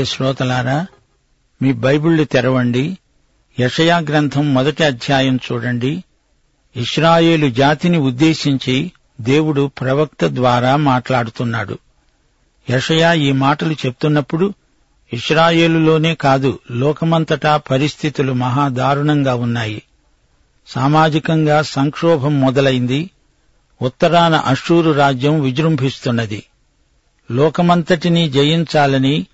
ప్రియ శ్రోతలారా మీ బైబిళ్ళు తెరవండి. యషయా గ్రంథం మొదటి అధ్యాయం చూడండి. ఇస్రాయేలు జాతిని ఉద్దేశించి దేవుడు ప్రవక్త ద్వారా మాట్లాడుతున్నాడు. యషయా ఈ మాటలు చెప్తున్నప్పుడు ఇస్రాయేలులోనే కాదు లోకమంతటా పరిస్థితులు మహాదారుణంగా ఉన్నాయి. సామాజికంగా సంక్షోభం మొదలైంది. ఉత్తరాన అషూరు రాజ్యం విజృంభిస్తున్నది. లోకమంతటినీ జయించాలని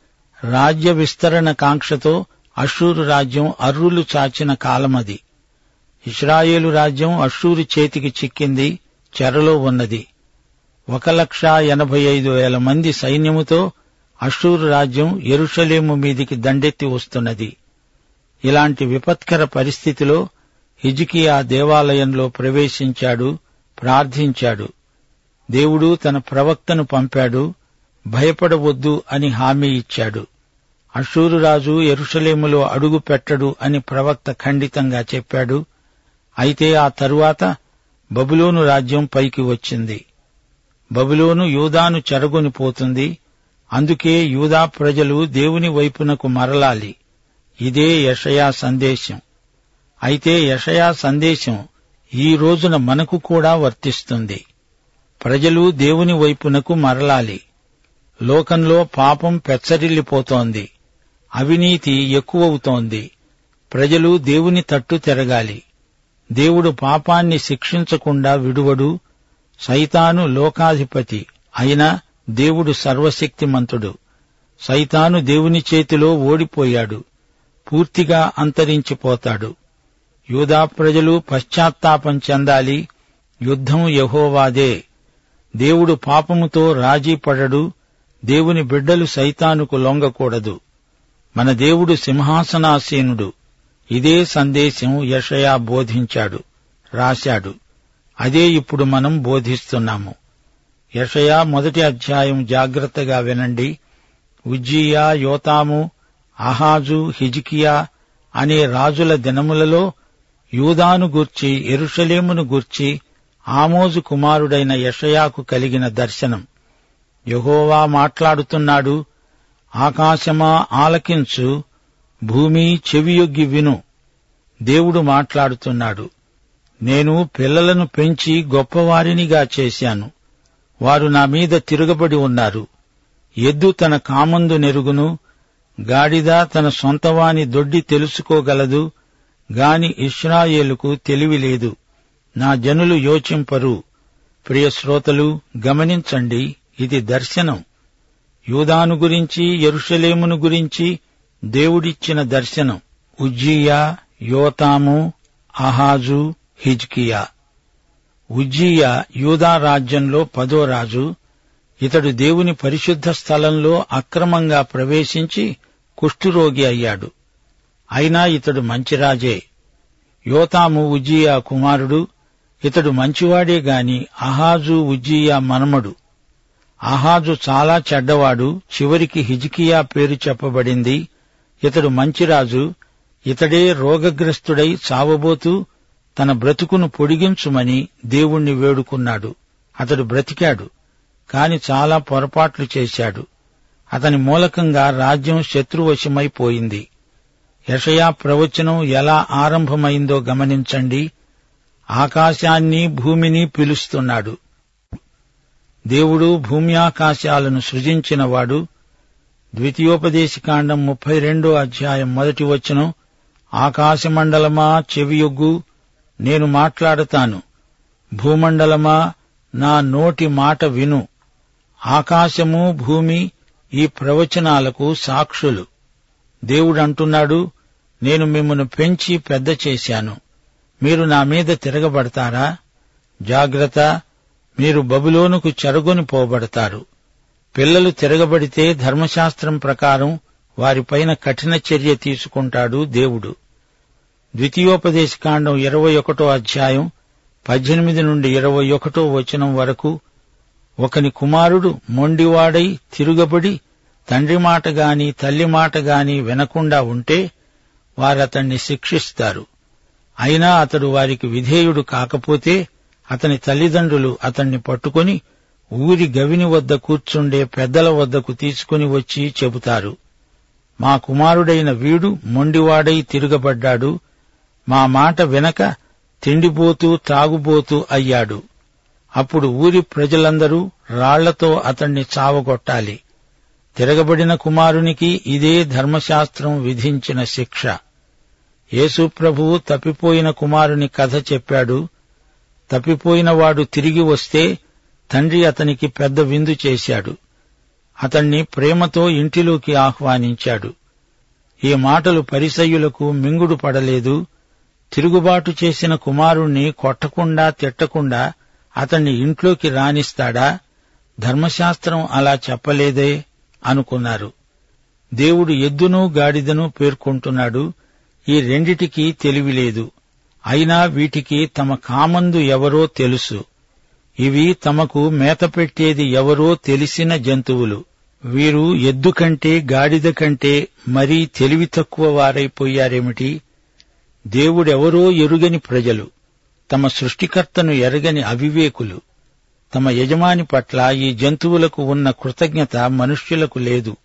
రాజ్య విస్తరణ కాంక్షతో అషూరు రాజ్యం అర్రులు చాచిన కాలమది. ఇస్రాయేలు రాజ్యం అషూరు చేతికి చిక్కింది చెరలో ఉన్నది. ఒక లక్ష ఎనభై ఐదు వేల మంది సైన్యముతో అషూరు రాజ్యం ఎరుషలేము మీదికి దండెత్తి వస్తున్నది. ఇలాంటి విపత్కర పరిస్థితిలో హిజికియా దేవాలయంలో ప్రవేశించాడు ప్రార్థించాడు. దేవుడు తన ప్రవక్తను పంపాడు భయపడవద్దు అని హామీ ఇచ్చాడు. అషూరు రాజు ఎరుషలేములో అడుగు పెట్టడు అని ప్రవక్త ఖండితంగా చెప్పాడు. అయితే ఆ తరువాత బబులోను రాజ్యం పైకి వచ్చింది. బబులోను యూదాను చెరగొని పోతుంది. అందుకే యూదా ప్రజలు దేవుని వైపునకు మరలాలి. ఇదే యషయా సందేశం. అయితే యషయా సందేశం ఈ రోజున మనకు కూడా వర్తిస్తుంది. ప్రజలు దేవుని వైపునకు మరలాలి. లోకంలో పాపం పెచ్చరిల్లిపోతోంది. అవినీతి ఎక్కువవుతోంది. ప్రజలు దేవుని తట్టు తిరగాలి. దేవుడు పాపాన్ని శిక్షించకుండా విడువడు. సైతాను లోకాధిపతి అయినా దేవుడు సర్వశక్తిమంతుడు. సైతాను దేవుని చేతిలో ఓడిపోయాడు. పూర్తిగా అంతరించిపోతాడు. యూదా ప్రజలు పశ్చాత్తాపం చెందాలి. యుద్ధం యహోవాదే. దేవుడు పాపముతో రాజీపడడు దేవుని బిడ్డలు సైతానుకు లొంగకూడదు. మన దేవుడు సింహాసనాసీనుడు. ఇదే సందేశం యషయా బోధించాడు రాశాడు. అదే ఇప్పుడు మనం బోధిస్తున్నాము. యషయా మొదటి అధ్యాయం జాగ్రత్తగా వినండి. ఉజ్జియా యోతాము అహాజు హిజికియా అనే రాజుల దినములలో యూదాను గూర్చి ఎరుషలేమును గూర్చి ఆమోజు కుమారుడైన యషయాకు కలిగిన దర్శనం. యహోవా మాట్లాడుతున్నాడు ఆకాశమా ఆలకించు భూమి చెవియొగ్గి విను దేవుడు మాట్లాడుతున్నాడు నేను పిల్లలను పెంచి గొప్పవారినిగా చేశాను. వారు నా మీద తిరగబడి ఉన్నారు. ఎద్దు తన కామందు నెరుగును గాడిద తన సొంతవాని దొడ్డి తెలుసుకోగలదు గాని ఇస్రాయేలుకు తెలివి లేదు. నా జనులు యోచింపరు. ప్రియ శ్రోతలు గమనించండి ఇది దర్శనం. యూదాను గురించి ఎరుషలేమును గురించి దేవుడిచ్చిన దర్శనం. ఉజ్జియా యోతాము అహాజు హిజ్కియా. ఉజ్జియా యూదా రాజ్యంలో పదో రాజు. ఇతడు దేవుని పరిశుద్ధ స్థలంలో అక్రమంగా ప్రవేశించి కుష్ఠురోగి అయ్యాడు. అయినా ఇతడు మంచి రాజే. యోతాము ఉజ్జియా కుమారుడు. ఇతడు మంచివాడే గాని అహాజు ఉజ్జియా మనమడు. అహాజు చాలా చెడ్డవాడు చివరికి హిజికియా పేరు చెప్పబడింది. ఇతడు మంచిరాజు ఇతడే రోగగ్రస్తుడై చావబోతూ తన బ్రతుకును పొడిగించుమని దేవుణ్ణి వేడుకున్నాడు. అతడు బ్రతికాడు కాని చాలా పొరపాట్లు చేశాడు. అతని మూలకంగా రాజ్యం శత్రువశమైపోయింది యషయా ప్రవచనం ఎలా ఆరంభమైందో గమనించండి. ఆకాశాన్ని భూమిని పిలుస్తున్నాడు. దేవుడు భూమ్యాకాశాలను సృజించినవాడు. ద్వితీయోపదేశకాండం ముప్పై రెండో అధ్యాయం మొదటి వచనం ఆకాశమండలమా చెవియొగ్గు నేను మాట్లాడతాను. భూమండలమా నా నోటి మాట విను. ఆకాశము భూమి ఈ ప్రవచనాలకు సాక్షులు. దేవుడంటున్నాడు నేను మిమ్మను పెంచి పెద్ద చేశాను. మీరు నా మీద తిరగబడతారా? జాగ్రత్త మీరు బబులోనుకు చెరగొని పోబడతారు. పిల్లలు తిరగబడితే ధర్మశాస్త్రం ప్రకారం వారిపైన కఠిన చర్య తీసుకుంటాడు దేవుడు. ద్వితీయోపదేశకాండం ఇరవై ఒకటో అధ్యాయం పద్దెనిమిది నుండి ఇరవై ఒకటో వచనం వరకు ఒకని కుమారుడు మొండివాడై తిరుగబడి తండ్రి మాట గాని తల్లి మాట గాని వినకుండా ఉంటే వారతణ్ణి శిక్షిస్తారు. అయినా అతడు వారికి విధేయుడు కాకపోతే అతని తల్లిదండ్రులు అతన్ని పట్టుకొని ఊరి గవిని వద్ద కూర్చుండే పెద్దల వద్దకు తీసుకుని వచ్చి చెబుతారు. మా కుమారుడైన వీడు మొండివాడై తిరగబడ్డాడు. మా మాట వినక తిండిపోతూ త్రాగుబోతూ అయ్యాడు. అప్పుడు ఊరి ప్రజలందరూ రాళ్ళతో అతణ్ణి చావగొట్టాలి. తిరగబడిన కుమారునికి ఇదే ధర్మశాస్త్రం విధించిన శిక్ష. యేసుప్రభువు తప్పిపోయిన కుమారుని కథ చెప్పాడు. తప్పిపోయిన వాడు తిరిగి వస్తే తండ్రి అతనికి పెద్ద విందు చేశాడు. అతణ్ణి ప్రేమతో ఇంటిలోకి ఆహ్వానించాడు. ఈ మాటలు పరిసయ్యులకు మింగుడు పడలేదు. తిరుగుబాటు చేసిన కుమారుణ్ణి కొట్టకుండా తిట్టకుండా అతన్ని ఇంట్లోకి రానిస్తాడా? ధర్మశాస్త్రం అలా చెప్పలేదే అనుకున్నారు. దేవుడు ఎద్దును గాడిదను పేర్కొంటున్నాడు. ఈ రెండిటికీ తెలివిలేదు అయినా వీటికి తమ కామందు ఎవరో తెలుసు. ఇవి తమకు మేత పెట్టేది ఎవరో తెలిసిన జంతువులు. వీరు ఎద్దు కంటే గాడిద కంటే మరీ తెలివి తక్కువ వారైపోయారేమిటి? దేవుడెవరో ఎరుగని ప్రజలు. తమ సృష్టికర్తను ఎరగని అవివేకులు. తమ యజమాని పట్ల ఈ జంతువులకు ఉన్న కృతజ్ఞత మనుష్యులకు లేదు.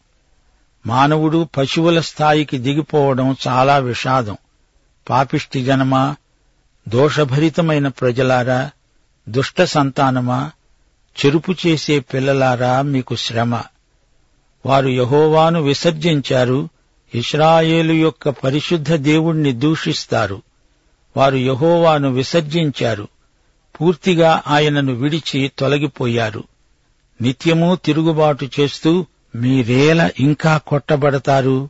మానవుడు పశువుల స్థాయికి దిగిపోవడం చాలా విషాదం. పాపిష్టి జనమా? దోషభరితమైన ప్రజలారా దుష్ట సంతానమా చెరుపు చేసే పిల్లలారా మీకు శ్రమ. వారు యహోవాను విసర్జించారు ఇస్రాయేలు యొక్క పరిశుద్ధ దేవుణ్ణి దూషిస్తారు. వారు యహోవాను విసర్జించారు పూర్తిగా ఆయనను విడిచి తొలగిపోయారు. నిత్యమూ తిరుగుబాటు చేస్తూ మీరేల ఇంకా కొట్టబడతారు?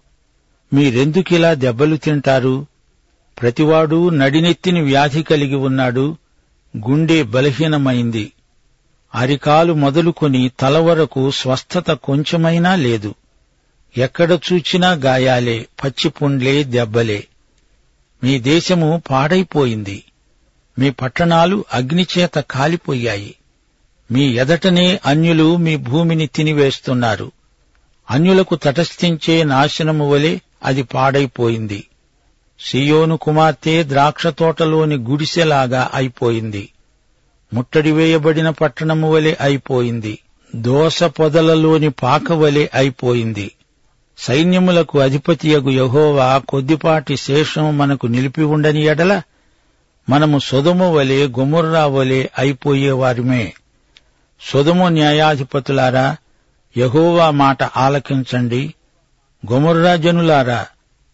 మీరెందుకిలా దెబ్బలు తింటారు? ప్రతివాడు నడినెత్తిని వ్యాధి కలిగి ఉన్నాడు గుండె బలహీనమైంది. అరికాలు మొదలుకొని తల వరకు స్వస్థత కొంచెమైనా లేదు. ఎక్కడ చూచినా గాయాలే పచ్చిపుండ్లే దెబ్బలే. మీ దేశము పాడైపోయింది. మీ పట్టణాలు అగ్నిచేత కాలిపోయాయి. మీ ఎదటనే అన్యులు మీ భూమిని తినివేస్తున్నారు. అన్యులకు తటస్థించే నాశనము వలె అది పాడైపోయింది. సియోను కుమార్తె ద్రాక్ష తోటలోని గుడిసెలాగా అయిపోయింది. ముట్టడి వేయబడిన పట్టణము వలె అయిపోయింది. దోస పొదలలోని పాక వలె అయిపోయింది. సైన్యములకు అధిపతియగు యహోవా కొద్దిపాటి శేషం మనకు నిలిపి ఉండని ఎడల మనము సొదుము వలె గుముర్రా వలె అయిపోయేవారిమే. సొదుము న్యాయాధిపతులారా యహోవా మాట ఆలకించండి. గుముర్రా జనులారా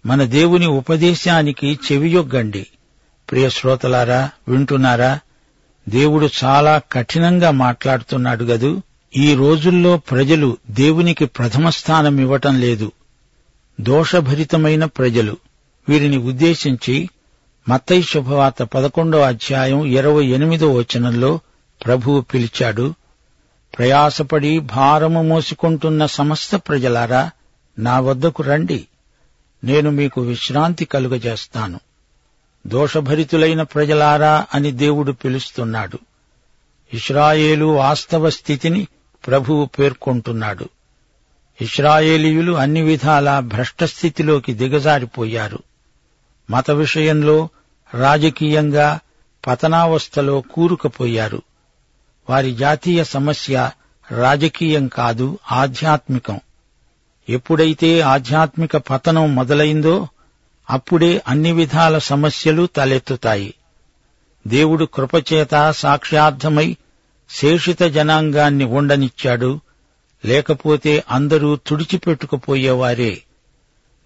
మన దేవుని ఉపదేశానికి చెవియొగ్గండి ప్రియ శ్రోతలారా వింటున్నారా? దేవుడు చాలా కఠినంగా మాట్లాడుతున్నాడు గదు. ఈ రోజుల్లో ప్రజలు దేవునికి ప్రథమ స్థానం ఇవ్వటం లేదు. దోషభరితమైన ప్రజలు. వీరిని ఉద్దేశించి మత్తయి శుభవార్త పదకొండో అధ్యాయం ఇరవై ఎనిమిదో వచనంలో ప్రభువు పిలిచాడు ప్రయాసపడి భారము మోసుకుంటున్న సమస్త ప్రజలారా నా వద్దకు రండి. నేను మీకు విశ్రాంతి కలుగజేస్తాను. దోషభరితులైన ప్రజలారా అని దేవుడు పిలుస్తున్నాడు. ఇస్రాయేలు వాస్తవ స్థితిని ప్రభువు పేర్కొంటున్నాడు. ఇస్రాయేలీయులు అన్ని విధాలా భ్రష్టస్థితిలోకి దిగజారిపోయారు. మత విషయంలో రాజకీయంగా పతనావస్థలో కూరుకుపోయారు. వారి జాతీయ సమస్య రాజకీయం కాదు ఆధ్యాత్మికం. ఎప్పుడైతే ఆధ్యాత్మిక పతనం మొదలైందో అప్పుడే అన్ని విధాల సమస్యలు తలెత్తుతాయి. దేవుడు కృపచేత సాక్ష్యార్థమై శేషిత జనాంగాన్ని ఉండనిచ్చాడు. లేకపోతే అందరూ తుడిచిపెట్టుకుపోయేవారే.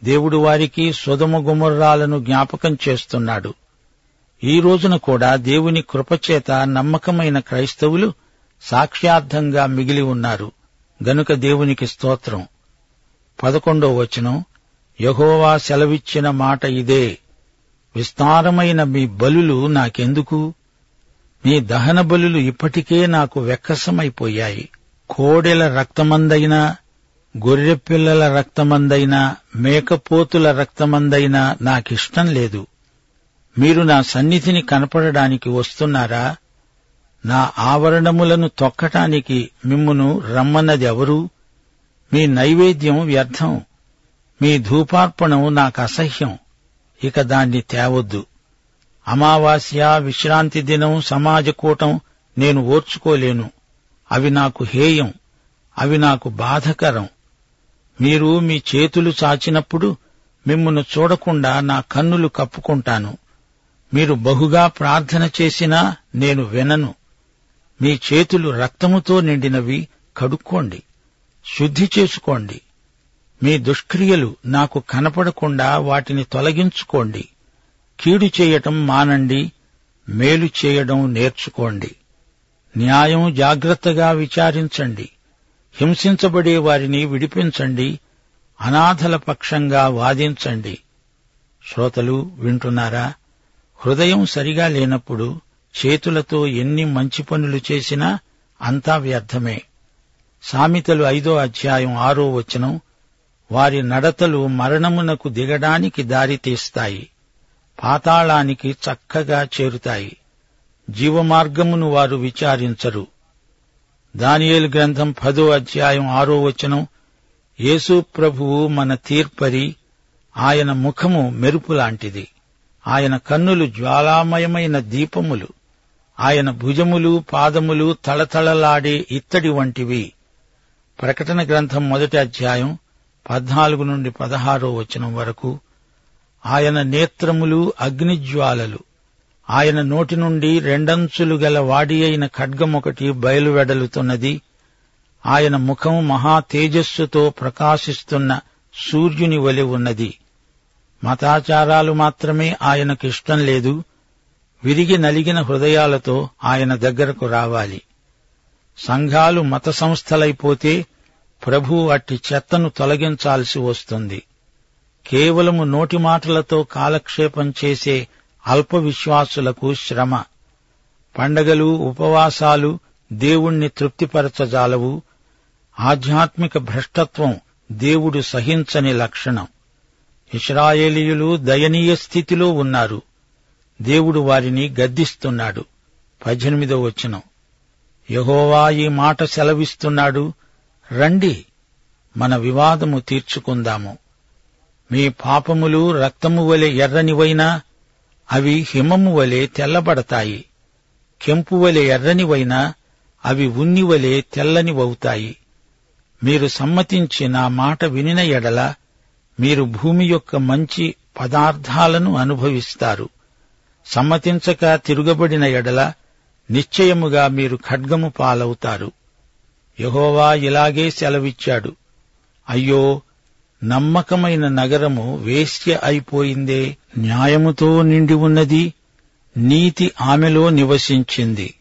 దేవుడు వారికి సుధమ గుమర్రాలను జ్ఞాపకం చేస్తున్నాడు. ఈ రోజున కూడా దేవుని కృపచేత నమ్మకమైన క్రైస్తవులు సాక్ష్యార్థంగా మిగిలి ఉన్నారు. గనుక దేవునికి స్తోత్రం. పదకొండో వచనం యహోవా సెలవిచ్చిన మాట ఇదే విస్తారమైన మీ బలులు నాకెందుకు? మీ దహన బలులు ఇప్పటికే నాకు వెక్కసమైపోయాయి. కోడెల రక్తమందైనా గొర్రెపిల్లల రక్తమందైనా మేకపోతుల రక్తమందైనా నాకిష్టం లేదు. మీరు నా సన్నిధిని కనపడడానికి వస్తున్నారా? నా ఆవరణములను తొక్కటానికి మిమ్మును రమ్మన్నది ఎవరు మీ నైవేద్యం వ్యర్థం. మీ ధూపార్పణం నాకు అసహ్యం. ఇక దాన్ని తేవద్దు. అమావాస్య విశ్రాంతి దినం సమాజకూటం నేను ఓర్చుకోలేను. అవి నాకు హేయం. అవి నాకు బాధకరం. మీరు మీ చేతులు చాచినప్పుడు మిమ్మును చూడకుండా నా కన్నులు కప్పుకుంటాను. మీరు బహుగా ప్రార్థన చేసినా నేను వినను. మీ చేతులు రక్తముతో నిండినవి కడుక్కోండి. శుద్ధి చేసుకోండి. మీ దుష్క్రియలు నాకు కనపడకుండా వాటిని తొలగించుకోండి. కీడు చేయటం మానండి మేలు చేయడం నేర్చుకోండి. న్యాయం జాగ్రత్తగా విచారించండి. హింసించబడే వారిని విడిపించండి. అనాథల పక్షంగా వాదించండి. శ్రోతలు వింటున్నారా? హృదయం సరిగా లేనప్పుడు చేతులతో ఎన్ని మంచి పనులు చేసినా అంతా వ్యర్థమే. సామెతలు ఐదో అధ్యాయం ఆరో వచనం వారి నడతలు మరణమునకు దిగడానికి దారితీస్తాయి పాతాళానికి చక్కగా చేరుతాయి. జీవమార్గమును వారు విచారించరు. దానియేలు గ్రంథం పదో అధ్యాయం ఆరో వచనం యేసు ప్రభువు మన తీర్పరి ఆయన ముఖము మెరుపులాంటిది ఆయన కన్నులు జ్వాలామయమైన దీపములు. ఆయన భుజములు పాదములు తళతళలాడే ఇత్తడి వంటివి. ప్రకటన గ్రంథం మొదటి అధ్యాయం పద్నాలుగు నుండి పదహారో వచనం వరకు ఆయన నేత్రములు అగ్నిజ్వాలలు. ఆయన నోటి నుండి రెండంచులు గల వాడి అయిన ఖడ్గమొకటి బయలువెడలుతున్నది. ఆయన ముఖం మహా తేజస్సుతో ప్రకాశిస్తున్న సూర్యుని వలె ఉన్నది. మతాచారాలు మాత్రమే ఆయనకు ఇష్టం లేదు. విరిగి నలిగిన హృదయాలతో ఆయన దగ్గరకు రావాలి. సంఘాలు మత సంస్థలైపోతే ప్రభు అట్టి చెత్తను తొలగించాల్సి వస్తుంది. కేవలము నోటి మాటలతో కాలక్షేపం చేసే అల్ప విశ్వాసులకు శ్రమ. పండగలు ఉపవాసాలు దేవుణ్ణి తృప్తిపరచజాలవు. ఆధ్యాత్మిక భ్రష్టత్వం దేవుడు సహించని లక్షణం. ఇస్రాయేలీయులు దయనీయ స్థితిలో ఉన్నారు. దేవుడు వారిని గద్దిస్తున్నాడు. పద్దెనిమిదో వచనం. యహోవా ఈ మాట సెలవిస్తున్నాడు. రండి మన వివాదము తీర్చుకుందాము. మీ పాపములు రక్తము వలె ఎర్రనివైనా అవి హిమము వలె తెల్లబడతాయి. కెంపు వలె ఎర్రనివైనా అవి ఉన్ని వలె తెల్లనివవుతాయి. మీరు సమ్మతించి నా మాట వినిన ఎడల మీరు భూమి యొక్క మంచి పదార్థాలను అనుభవిస్తారు. సమ్మతించక తిరుగబడిన ఎడల నిశ్చయముగా మీరు ఖడ్గము పాలవుతారు. యహోవా ఇలాగే సెలవిచ్చాడు. అయ్యో నమ్మకమైన నగరము వేశ్య అయిపోయిందే న్యాయముతో నిండి ఉన్నది నీతి ఆమెలో నివసించింది.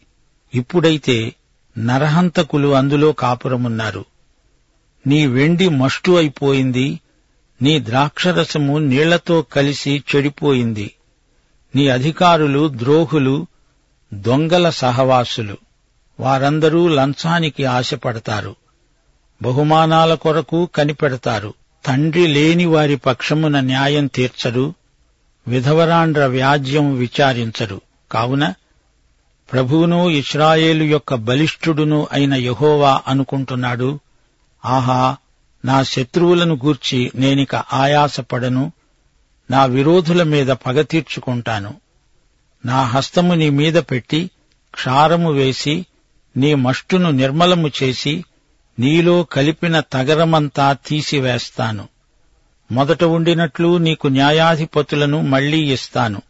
ఇప్పుడైతే నరహంతకులు అందులో కాపురమున్నారు. నీ వెండి మష్టు అయిపోయింది నీ ద్రాక్షరసము నీళ్ళతో కలిసి చెడిపోయింది. నీ అధికారులు ద్రోహులు దొంగల సహవాసులు. వారందరూ లంచానికి ఆశపడతారు. బహుమానాల కొరకు కనిపెడతారు. తండ్రి లేని వారి పక్షమున న్యాయం తీర్చరు. విధవరాండ్ర వ్యాజ్యం విచారించరు. కావున ప్రభువును ఇస్రాయేలు యొక్క బలిష్ఠుడును అయిన యహోవా అనుకుంటున్నాడు. ఆహా నా శత్రువులను గూర్చి నేనిక ఆయాసపడను. నా విరోధుల మీద పగ తీర్చుకుంటాను. నా హస్తము నీ మీద పెట్టి క్షారము వేసి నీ మష్టును నిర్మలము చేసి నీలో కలిపిన తగరమంతా తీసివేస్తాను. మొదట ఉండినట్లు నీకు న్యాయాధిపతులను మళ్ళీ ఇస్తాను.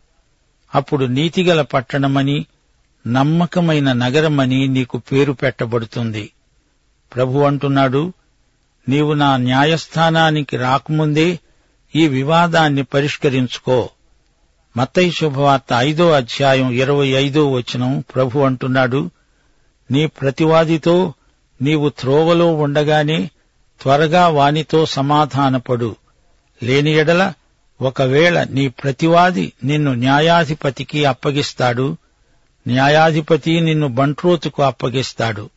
అప్పుడు నీతిగల పట్టణమని నమ్మకమైన నగరమని నీకు పేరు పెట్టబడుతుంది. ప్రభు అంటున్నాడు నీవు నా న్యాయస్థానానికి రాకముందే ఈ వివాదాన్ని పరిష్కరించుకో. మత్తయి శుభవార్త ఐదో అధ్యాయం ఇరవై ఐదో వచనం ప్రభు అంటున్నాడు నీ ప్రతివాదితో నీవు త్రోవలో ఉండగానే త్వరగా వానితో సమాధానపడు. లేని ఎడల ఒకవేళ నీ ప్రతివాది నిన్ను న్యాయాధిపతికి అప్పగిస్తాడు న్యాయాధిపతి నిన్ను బంట్రోతుకు అప్పగిస్తాడు.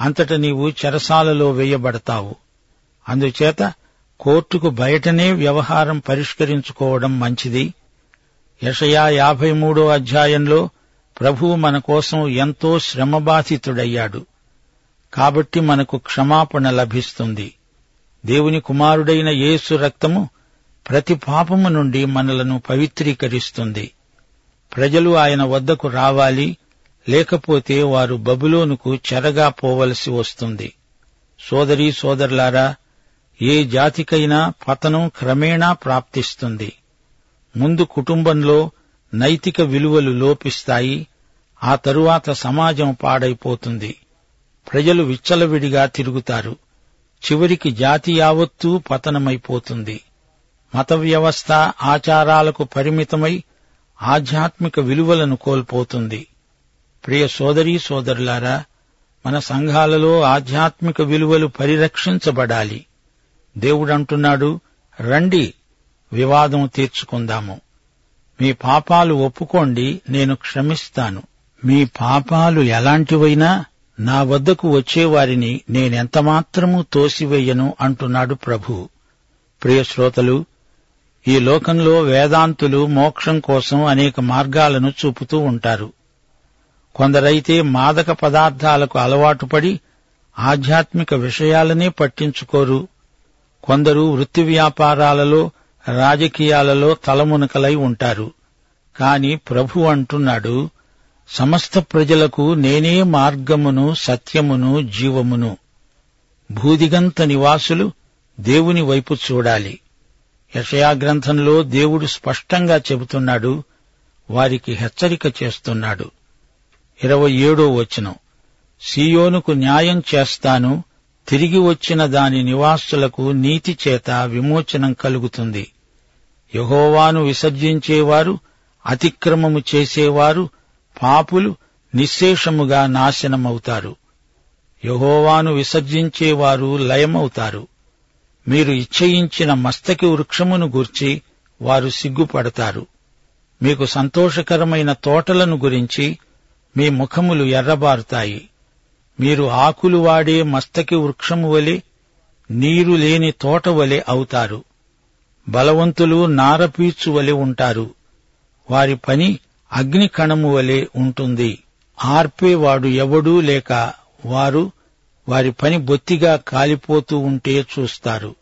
అంతట నీవు చెరసాలలో వేయబడతావు. అందుచేత కోర్టుకు బయటనే వ్యవహారం పరిష్కరించుకోవడం మంచిది. యషయా యాభై మూడో అధ్యాయంలో ప్రభువు మన కోసం ఎంతో శ్రమబాధితుడయ్యాడు. కాబట్టి మనకు క్షమాపణ లభిస్తుంది. దేవుని కుమారుడైన యేసు రక్తము ప్రతి పాపము నుండి మనలను పవిత్రీకరిస్తుంది. ప్రజలు ఆయన వద్దకు రావాలి లేకపోతే వారు బబులోనుకు చెరగా పోవలసి వస్తుంది. సోదరీ సోదరులారా ఏ జాతికైనా పతనం క్రమేణా ప్రాప్తిస్తుంది. ముందు కుటుంబంలో నైతిక విలువలు లోపిస్తాయి ఆ తరువాత సమాజం పాడైపోతుంది. ప్రజలు విచ్చలవిడిగా తిరుగుతారు. చివరికి జాతి యావత్తూ పతనమైపోతుంది. మత వ్యవస్థ ఆచారాలకు పరిమితమై ఆధ్యాత్మిక విలువలను కోల్పోతుంది. ప్రియ సోదరీ సోదరులారా మన సంఘాలలో ఆధ్యాత్మిక విలువలు పరిరక్షించబడాలి. దేవుడంటున్నాడు రండి వివాదం తీర్చుకుందాము. మీ పాపాలు ఒప్పుకోండి నేను క్షమిస్తాను. మీ పాపాలు ఎలాంటివైనా నా వద్దకు వచ్చేవారిని నేనెంతమాత్రమూ తోసివేయను అంటున్నాడు ప్రభు. ప్రియశ్రోతలు ఈ లోకంలో వేదాంతులు మోక్షం కోసం అనేక మార్గాలను చూపుతూ ఉంటారు. కొందరైతే మాదక పదార్థాలకు అలవాటుపడి ఆధ్యాత్మిక విషయాలనే పట్టించుకోరు. కొందరు వృత్తి వ్యాపారాలలో రాజకీయాలలో తలమునకలై ఉంటారు. కాని ప్రభు అంటున్నాడు సమస్త ప్రజలకు నేనే మార్గమును సత్యమును జీవమును. భూదిగంత నివాసులు దేవుని వైపు చూడాలి. యషయా గ్రంథంలో దేవుడు స్పష్టంగా చెబుతున్నాడు వారికి హెచ్చరిక చేస్తున్నాడు. ఇరవై ఏడో వచనం. సీయోనుకు న్యాయం చేస్తాను తిరిగి వచ్చిన దాని నివాసులకు నీతి చేత విమోచనం కలుగుతుంది. యహోవాను విసర్జించేవారు అతిక్రమము చేసేవారు పాపులు నిశ్శేషముగా నాశనమవుతారు. యహోవాను విసర్జించేవారు లయమవుతారు. మీరు ఇచ్చయించిన మస్తకి వృక్షమును గూర్చి వారు సిగ్గుపడతారు. మీకు సంతోషకరమైన తోటలను గురించి మీ ముఖములు ఎర్రబారుతాయి. మీరు ఆకులు వాడే మస్తకి వృక్షము వలె నీరు లేని తోట వలె అవుతారు. బలవంతులు నారపీచు వలె ఉంటారు. వారి పని అగ్ని కణము వలె ఉంటుంది. ఆర్పేవాడు ఎవడూ లేక వారు వారి పని బొత్తిగా కాలిపోతూ ఉంటే చూస్తారు.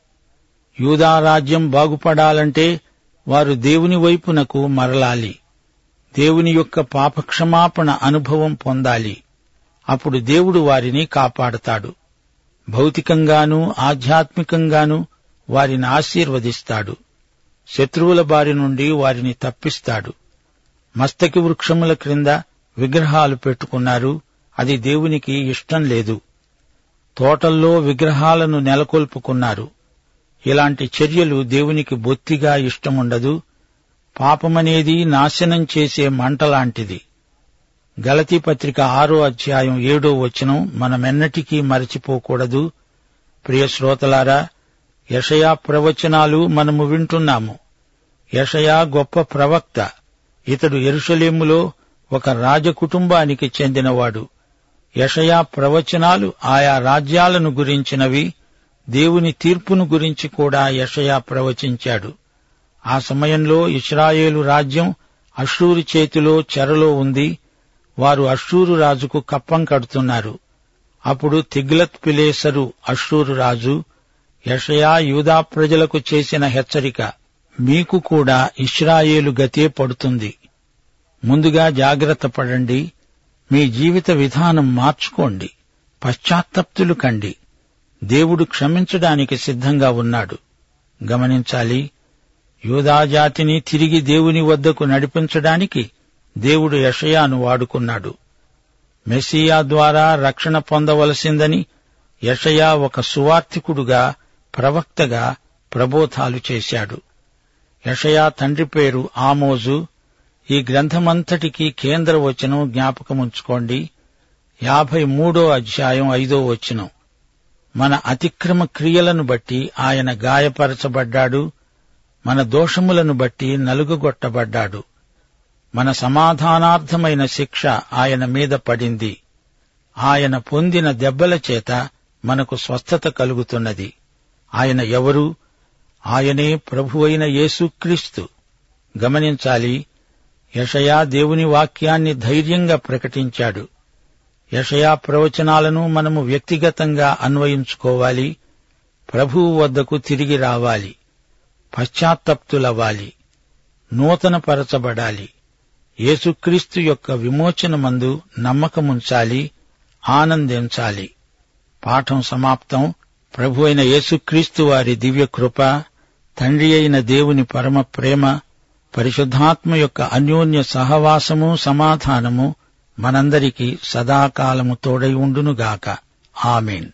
యూదారాజ్యం బాగుపడాలంటే వారు దేవుని వైపునకు మరలాలి. దేవుని యొక్క పాపక్షమాపణ అనుభవం పొందాలి. అప్పుడు దేవుడు వారిని కాపాడతాడు. భౌతికంగానూ ఆధ్యాత్మికంగానూ వారిని ఆశీర్వదిస్తాడు. శత్రువుల బారి నుండి వారిని తప్పిస్తాడు. మస్తకి వృక్షముల క్రింద విగ్రహాలు పెట్టుకున్నారు. అది దేవునికి ఇష్టం లేదు. తోటల్లో విగ్రహాలను నెలకొల్పుకున్నారు. ఇలాంటి చర్యలు దేవునికి బొత్తిగా ఇష్టముండదు. పాపమనేది నాశనం చేసే మంటలాంటిది గలతీ పత్రిక ఆరో అధ్యాయం ఏడో వచనం మనమెన్నటికీ మరచిపోకూడదు. ప్రియ శ్రోతలారా యషయా ప్రవచనాలు మనము వింటున్నాము. యషయా గొప్ప ప్రవక్త ఇతడు ఎరుషలేములో ఒక రాజకుటుంబానికి చెందినవాడు. యషయా ప్రవచనాలు ఆయా రాజ్యాలను గురించినవి దేవుని తీర్పును గురించి కూడా యషయా ప్రవచించాడు. ఆ సమయంలో ఇస్రాయేలు రాజ్యం అషూరు చేతిలో చెరలో ఉంది. వారు అశ్షూరు రాజుకు కప్పం కడుతున్నారు. అప్పుడు తిగ్లత్ పిలేసరు అశ్షూరు రాజు యషయా యూదా ప్రజలకు చేసిన హెచ్చరిక మీకు కూడా ఇస్రాయేలు గతే పడుతుంది. ముందుగా జాగ్రత్త పడండి. మీ జీవిత విధానం మార్చుకోండి. పశ్చాత్తప్తులు కండి. దేవుడు క్షమించడానికి సిద్ధంగా ఉన్నాడు. గమనించాలి. యూదాజాతిని తిరిగి దేవుని వద్దకు నడిపించడానికి దేవుడు యషయాను వాడుకున్నాడు. మెస్సియా ద్వారా రక్షణ పొందవలసిందని యషయా ఒక సువార్థికుడుగా ప్రవక్తగా ప్రబోధాలు చేశాడు. యషయా తండ్రి పేరు ఆమోజు. ఈ గ్రంథమంతటికి కేంద్ర వచనం జ్ఞాపకముంచుకోండి. యాభై మూడో అధ్యాయం ఐదో వచనం. మన అతిక్రమ క్రియలను బట్టి ఆయన గాయపరచబడ్డాడు. మన దోషములను బట్టి నలుగుగొట్టబడ్డాడు. మన సమాధానార్థమైన శిక్ష ఆయన మీద పడింది. ఆయన పొందిన దెబ్బల చేత మనకు స్వస్థత కలుగుతున్నది. ఆయన ఎవరు? ఆయనే ప్రభువైన యేసుక్రీస్తు. గమనించాలి యషయా దేవుని వాక్యాన్ని ధైర్యంగా ప్రకటించాడు. యషయా ప్రవచనాలను మనము వ్యక్తిగతంగా అన్వయించుకోవాలి ప్రభువు వద్దకు తిరిగి రావాలి పశ్చాత్తప్తులవ్వాలి నూతనపరచబడాలి. యేసుక్రీస్తు యొక్క విమోచనమందు నమ్మకముంచాలి ఆనందించాలి. పాఠం సమాప్తం. ప్రభు అయిన యేసుక్రీస్తు వారి దివ్య కృప తండ్రి అయిన దేవుని పరమ ప్రేమ పరిశుద్ధాత్మ యొక్క అన్యోన్య సహవాసము సమాధానము మనందరికీ సదాకాలము తోడై ఉండునుగాక. ఆమెన్.